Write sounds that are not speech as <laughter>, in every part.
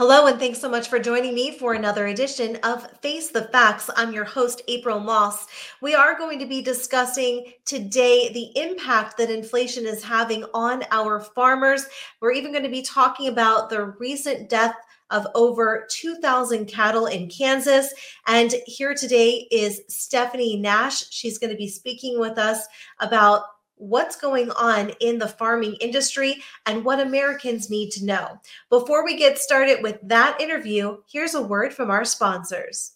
Hello, and thanks so much for joining me for another edition of Face the Facts. I'm your host, April Moss. We are going to be discussing today the impact that inflation is having on our farmers. We're even going to be talking about the recent death of over 2,000 cattle in Kansas. And here today is Stephanie Nash. She's going to be speaking with us about what's going on in the farming industry and what Americans need to know. Before we get started with that interview, here's a word from our sponsors.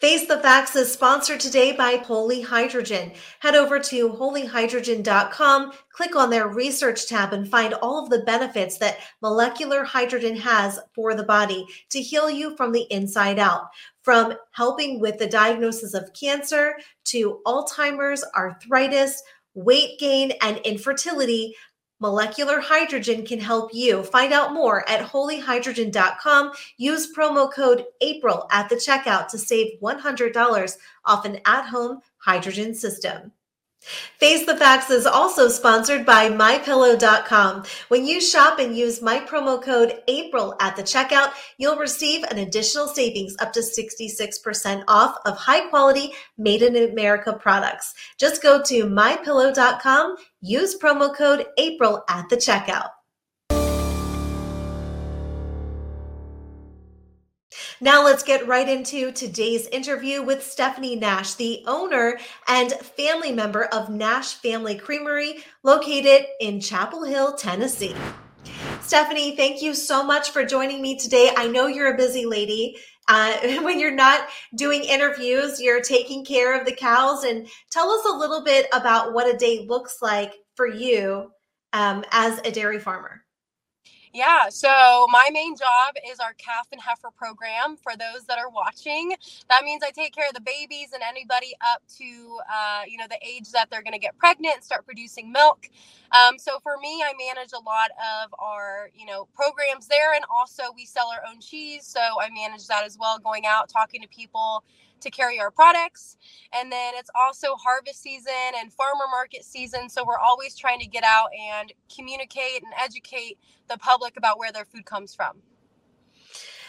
Face the Facts is sponsored today by Holy Hydrogen. Head over to holyhydrogen.com, click on their research tab, and find all of the benefits that molecular hydrogen has for the body to heal you from the inside out. From helping with the diagnosis of cancer to Alzheimer's, arthritis, weight gain, and infertility, Molecular hydrogen can help you. Find out more at holyhydrogen.com. Use promo code APRIL at the checkout to save $100 off an at home hydrogen system. Face the Facts is also sponsored by MyPillow.com. When you shop and use my promo code APRIL at the checkout, you'll receive an additional savings up to 66% off of high quality made in America products. Just go to MyPillow.com, use promo code APRIL at the checkout. Now, let's get right into today's interview with Stephanie Nash, the owner and family member of Nash Family Creamery, located in Chapel Hill, Tennessee. Stephanie, thank you so much for joining me today. I know you're a busy lady. Uh, <laughs> when you're not doing interviews, you're taking care of the cows. And tell us a little bit about what a day looks like for you um, as a dairy farmer. Yeah, so my main job is our calf and heifer program. For those that are watching, that means I take care of the babies and anybody up to uh, you know the age that they're going to get pregnant and start producing milk. Um, so for me, I manage a lot of our you know programs there, and also we sell our own cheese, so I manage that as well. Going out talking to people to carry our products. And then it's also harvest season and farmer market season. So we're always trying to get out and communicate and educate the public about where their food comes from.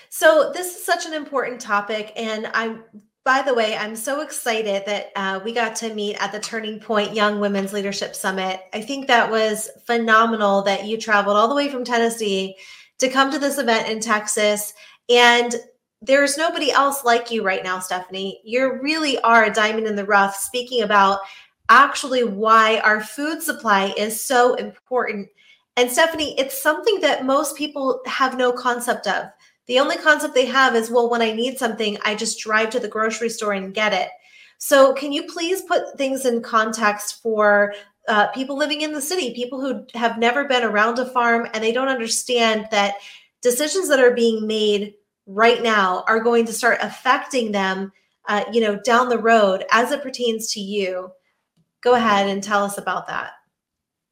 So this is such an important topic. And I'm by the way, I'm so excited that uh, we got to meet at the Turning Point Young Women's Leadership Summit. I think that was phenomenal that you traveled all the way from Tennessee to come to this event in Texas. And there's nobody else like you right now, Stephanie. You really are a diamond in the rough speaking about actually why our food supply is so important. And Stephanie, it's something that most people have no concept of. The only concept they have is, well, when I need something, I just drive to the grocery store and get it. So, can you please put things in context for uh, people living in the city, people who have never been around a farm and they don't understand that decisions that are being made right now are going to start affecting them uh, you know down the road as it pertains to you. Go ahead and tell us about that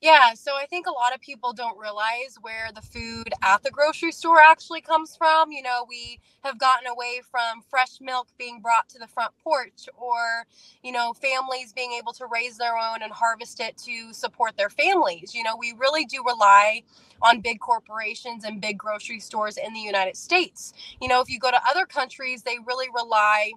yeah, so I think a lot of people don't realize where the food at the grocery store actually comes from. You know, we have gotten away from fresh milk being brought to the front porch or, you know, families being able to raise their own and harvest it to support their families. You know, we really do rely on big corporations and big grocery stores in the United States. You know, if you go to other countries, they really rely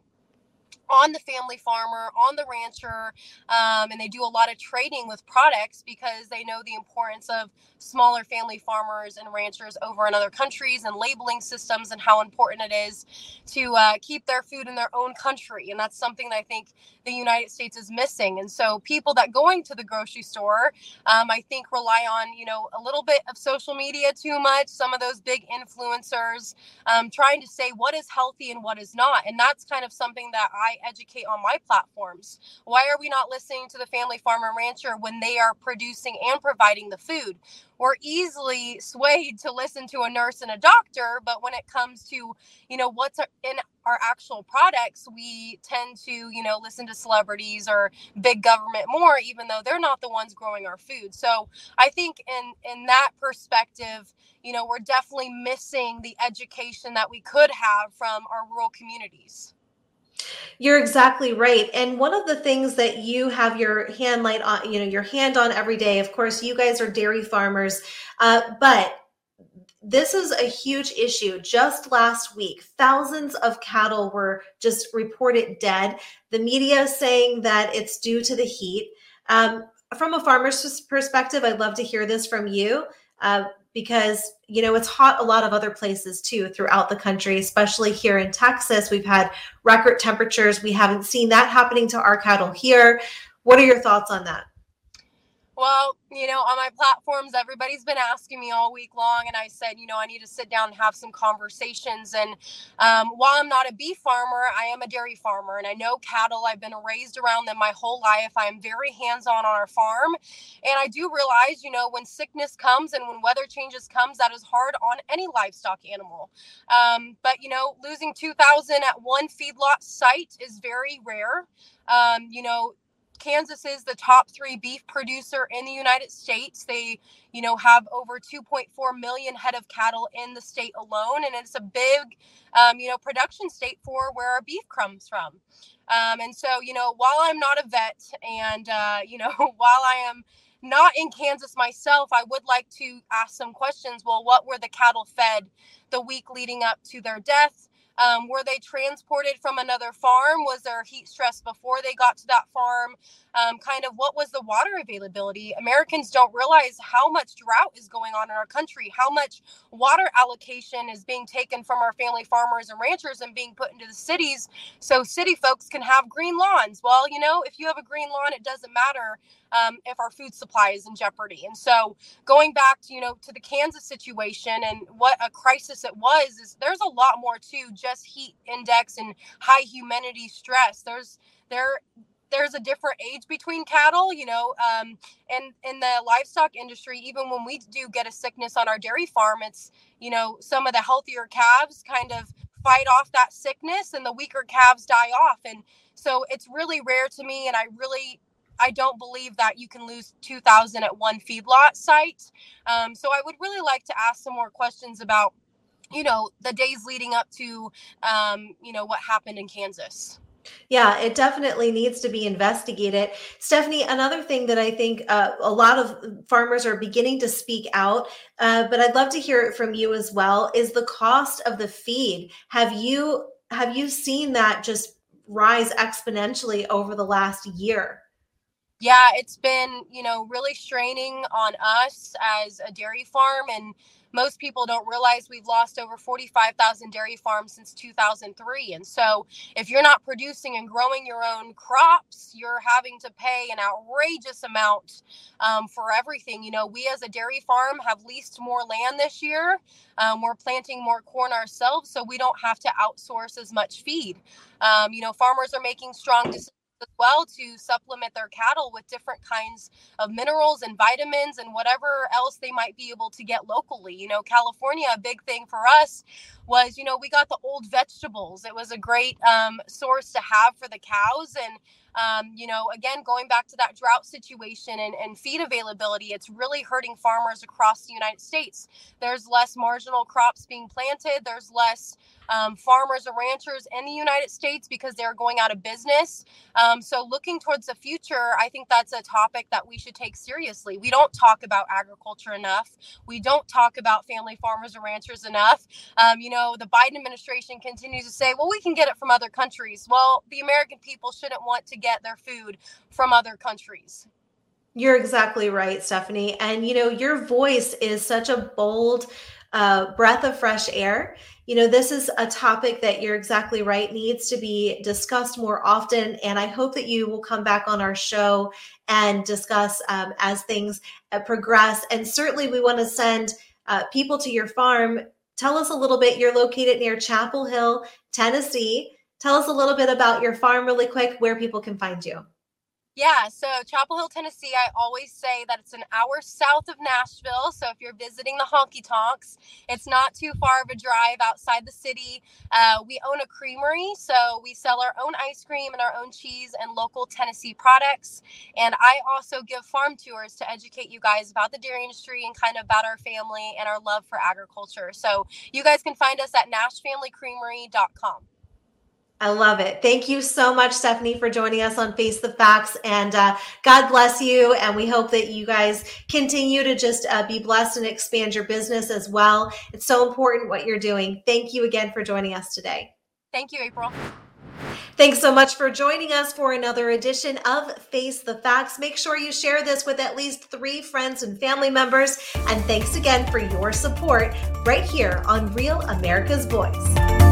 on the family farmer, on the rancher, um, and they do a lot of trading with products because they know the importance of smaller family farmers and ranchers over in other countries and labeling systems and how important it is to uh, keep their food in their own country. And that's something that I think the United States is missing. And so people that going to the grocery store, um, I think rely on, you know, a little bit of social media too much, some of those big influencers um, trying to say what is healthy and what is not. And that's kind of something that I educate on my platforms. Why are we not listening to the family farmer rancher when they are producing and providing the food? We're easily swayed to listen to a nurse and a doctor, but when it comes to, you know, what's in our actual products, we tend to, you know, listen to celebrities or big government more, even though they're not the ones growing our food. So I think in in that perspective, you know, we're definitely missing the education that we could have from our rural communities. You're exactly right. And one of the things that you have your hand light on, you know, your hand on every day, of course, you guys are dairy farmers, uh, but this is a huge issue. Just last week, thousands of cattle were just reported dead. The media saying that it's due to the heat. Um, from a farmer's perspective, I'd love to hear this from you. Uh, because you know it's hot a lot of other places too throughout the country especially here in texas. We've had record temperatures. We haven't seen that happening to our cattle here. What are your thoughts on that well, you know, on my platforms, everybody's been asking me all week long, and I said, you know, I need to sit down and have some conversations. And um, while I'm not a beef farmer, I am a dairy farmer, and I know cattle. I've been raised around them my whole life. I am very hands on on our farm, and I do realize, you know, when sickness comes and when weather changes comes, that is hard on any livestock animal. Um, but you know, losing 2,000 at one feedlot site is very rare. Um, you know, Kansas is the top three beef producer in the United States. They, you know, have over 2.4 million head of cattle in the state alone, and it's a big, um, you know, production state for where our beef comes from. Um, and so, you know, while I'm not a vet, and uh, you know, <laughs> while I am not in Kansas myself, I would like to ask some questions. Well, what were the cattle fed the week leading up to their death? Um, were they transported from another farm? Was there heat stress before they got to that farm? Um, kind of what was the water availability? Americans don't realize how much drought is going on in our country, how much water allocation is being taken from our family farmers and ranchers and being put into the cities so city folks can have green lawns. Well, you know, if you have a green lawn, it doesn't matter um, if our food supply is in jeopardy. And so going back to, you know, to the Kansas situation and what a crisis it was, is there's a lot more to just heat index and high humidity stress. There's there there's a different age between cattle, you know, um, and in the livestock industry, even when we do get a sickness on our dairy farm, it's, you know, some of the healthier calves kind of fight off that sickness and the weaker calves die off. And so it's really rare to me. And I really I don't believe that you can lose 2,000 at one feedlot site. Um, so I would really like to ask some more questions about, you know, the days leading up to, um, you know, what happened in Kansas. Yeah, it definitely needs to be investigated. Stephanie, another thing that I think uh, a lot of farmers are beginning to speak out, uh, but I'd love to hear it from you as well, is the cost of the feed. Have you have you seen that just rise exponentially over the last year? yeah, it's been, you know, really straining on us as a dairy farm. And most people don't realize we've lost over 45,000 dairy farms since 2003. And so if you're not producing and growing your own crops, you're having to pay an outrageous amount um, for everything. You know, we as a dairy farm have leased more land this year. Um, we're planting more corn ourselves, so we don't have to outsource as much feed. Um, you know, farmers are making strong decisions as well to supplement their cattle with different kinds of minerals and vitamins and whatever else they might be able to get locally. You know, California, a big thing for us was, you know, we got the old vegetables. It was a great um, source to have for the cows. And um, you know, again, going back to that drought situation and, and feed availability, it's really hurting farmers across the United States. There's less marginal crops being planted, there's less um, farmers or ranchers in the United States because they're going out of business. Um, so, looking towards the future, I think that's a topic that we should take seriously. We don't talk about agriculture enough. We don't talk about family farmers or ranchers enough. Um, you know, the Biden administration continues to say, well, we can get it from other countries. Well, the American people shouldn't want to get their food from other countries. You're exactly right, Stephanie. And you know, your voice is such a bold uh, breath of fresh air. You know, this is a topic that you're exactly right needs to be discussed more often. And I hope that you will come back on our show and discuss um, as things uh, progress. And certainly, we want to send uh, people to your farm. Tell us a little bit. You're located near Chapel Hill, Tennessee. Tell us a little bit about your farm, really quick, where people can find you. Yeah, so Chapel Hill, Tennessee, I always say that it's an hour south of Nashville. So if you're visiting the honky tonks, it's not too far of a drive outside the city. Uh, we own a creamery, so we sell our own ice cream and our own cheese and local Tennessee products. And I also give farm tours to educate you guys about the dairy industry and kind of about our family and our love for agriculture. So you guys can find us at nashfamilycreamery.com. I love it. Thank you so much, Stephanie, for joining us on Face the Facts. And uh, God bless you. And we hope that you guys continue to just uh, be blessed and expand your business as well. It's so important what you're doing. Thank you again for joining us today. Thank you, April. Thanks so much for joining us for another edition of Face the Facts. Make sure you share this with at least three friends and family members. And thanks again for your support right here on Real America's Voice.